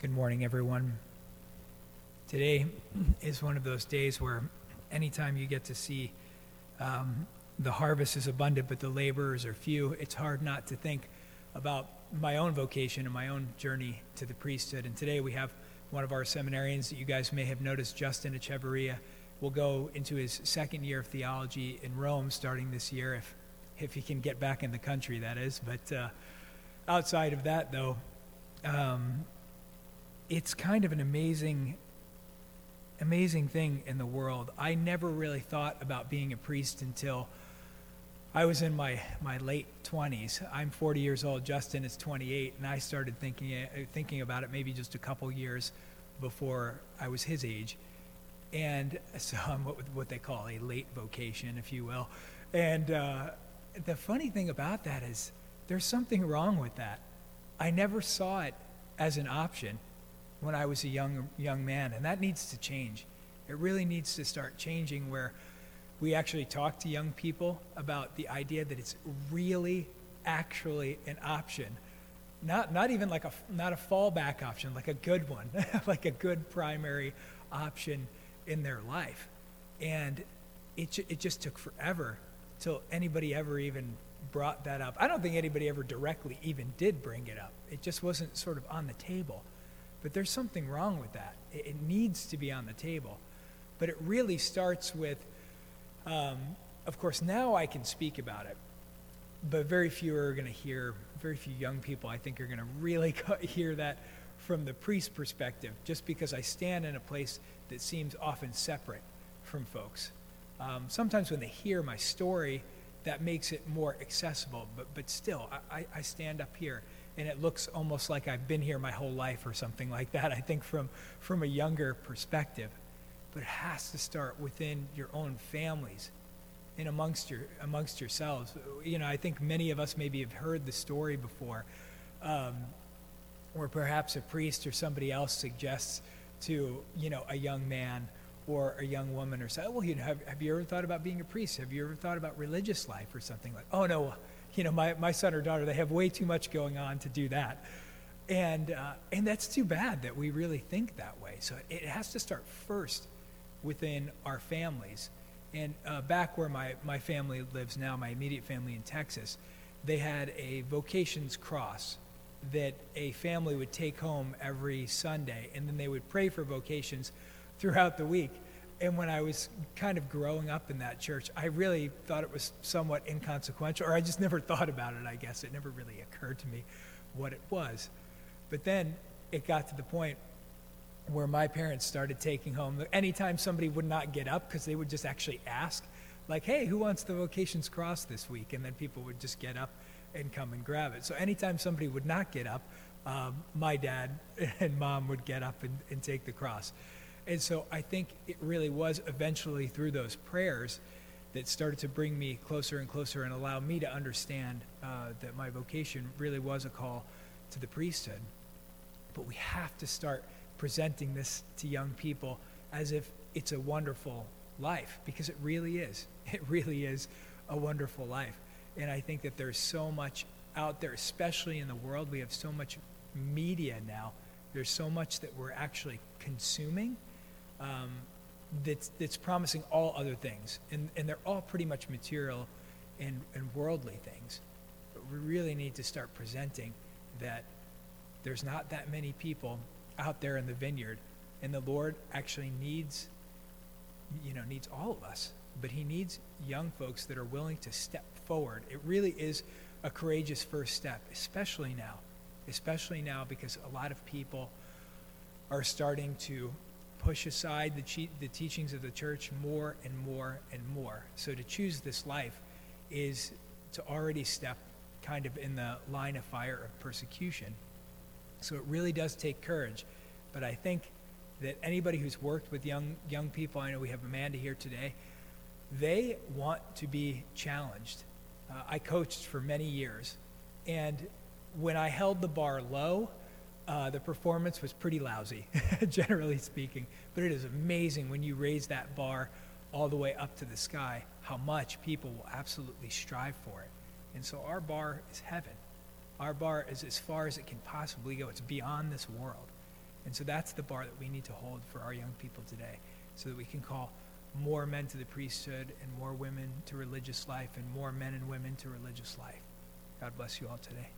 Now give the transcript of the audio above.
Good morning, everyone. Today is one of those days where anytime you get to see um, the harvest is abundant, but the laborers are few, it's hard not to think about my own vocation and my own journey to the priesthood. And today we have one of our seminarians that you guys may have noticed, Justin Echeverria, will go into his second year of theology in Rome starting this year, if, if he can get back in the country, that is. But uh, outside of that, though, um, it's kind of an amazing, amazing thing in the world. I never really thought about being a priest until I was in my, my late 20s. I'm 40 years old. Justin is 28, and I started thinking thinking about it maybe just a couple years before I was his age. And so I'm what, what they call a late vocation, if you will. And uh, the funny thing about that is there's something wrong with that. I never saw it as an option when I was a young young man, and that needs to change. It really needs to start changing where we actually talk to young people about the idea that it's really actually an option. Not, not even like a, not a fallback option, like a good one, like a good primary option in their life. And it, it just took forever till anybody ever even brought that up. I don't think anybody ever directly even did bring it up. It just wasn't sort of on the table. But there's something wrong with that. It, it needs to be on the table. But it really starts with um, of course, now I can speak about it, but very few are going to hear, very few young people, I think, are going to really hear that from the priest's perspective, just because I stand in a place that seems often separate from folks. Um, sometimes when they hear my story, that makes it more accessible, but, but still, I, I stand up here and it looks almost like I've been here my whole life or something like that, I think, from, from a younger perspective but it has to start within your own families and amongst your amongst yourselves. You know, I think many of us maybe have heard the story before, um, where perhaps a priest or somebody else suggests to you know a young man or a young woman or say, well, you know, have, have you ever thought about being a priest? Have you ever thought about religious life or something like? Oh no, you know, my my son or daughter they have way too much going on to do that. And, uh, and that's too bad that we really think that way. So it has to start first within our families. And uh, back where my, my family lives now, my immediate family in Texas, they had a vocations cross that a family would take home every Sunday, and then they would pray for vocations throughout the week. And when I was kind of growing up in that church, I really thought it was somewhat inconsequential, or I just never thought about it, I guess. It never really occurred to me what it was. But then it got to the point where my parents started taking home anytime somebody would not get up because they would just actually ask like hey who wants the vocations cross this week and then people would just get up and come and grab it so anytime somebody would not get up um, my dad and mom would get up and, and take the cross and so i think it really was eventually through those prayers that started to bring me closer and closer and allow me to understand uh, that my vocation really was a call to the priesthood but we have to start presenting this to young people as if it's a wonderful life because it really is. It really is a wonderful life. And I think that there's so much out there, especially in the world. We have so much media now. There's so much that we're actually consuming um, that's, that's promising all other things. And, and they're all pretty much material and, and worldly things. But we really need to start presenting that there's not that many people out there in the vineyard. And the Lord actually needs, you know, needs all of us. But he needs young folks that are willing to step forward. It really is a courageous first step, especially now. Especially now because a lot of people are starting to push aside the, che- the teachings of the church more and more and more. So to choose this life is to already step kind of in the line of fire of persecution. So it really does take courage. But I think that anybody who's worked with young, young people, I know we have Amanda here today, they want to be challenged. Uh, I coached for many years, and when I held the bar low, uh, the performance was pretty lousy, generally speaking. But it is amazing when you raise that bar all the way up to the sky, how much people will absolutely strive for it. And so our bar is heaven. Our bar is as far as it can possibly go. It's beyond this world. And so that's the bar that we need to hold for our young people today, so that we can call more men to the priesthood and more women to religious life and more men and women to religious life. God bless you all today.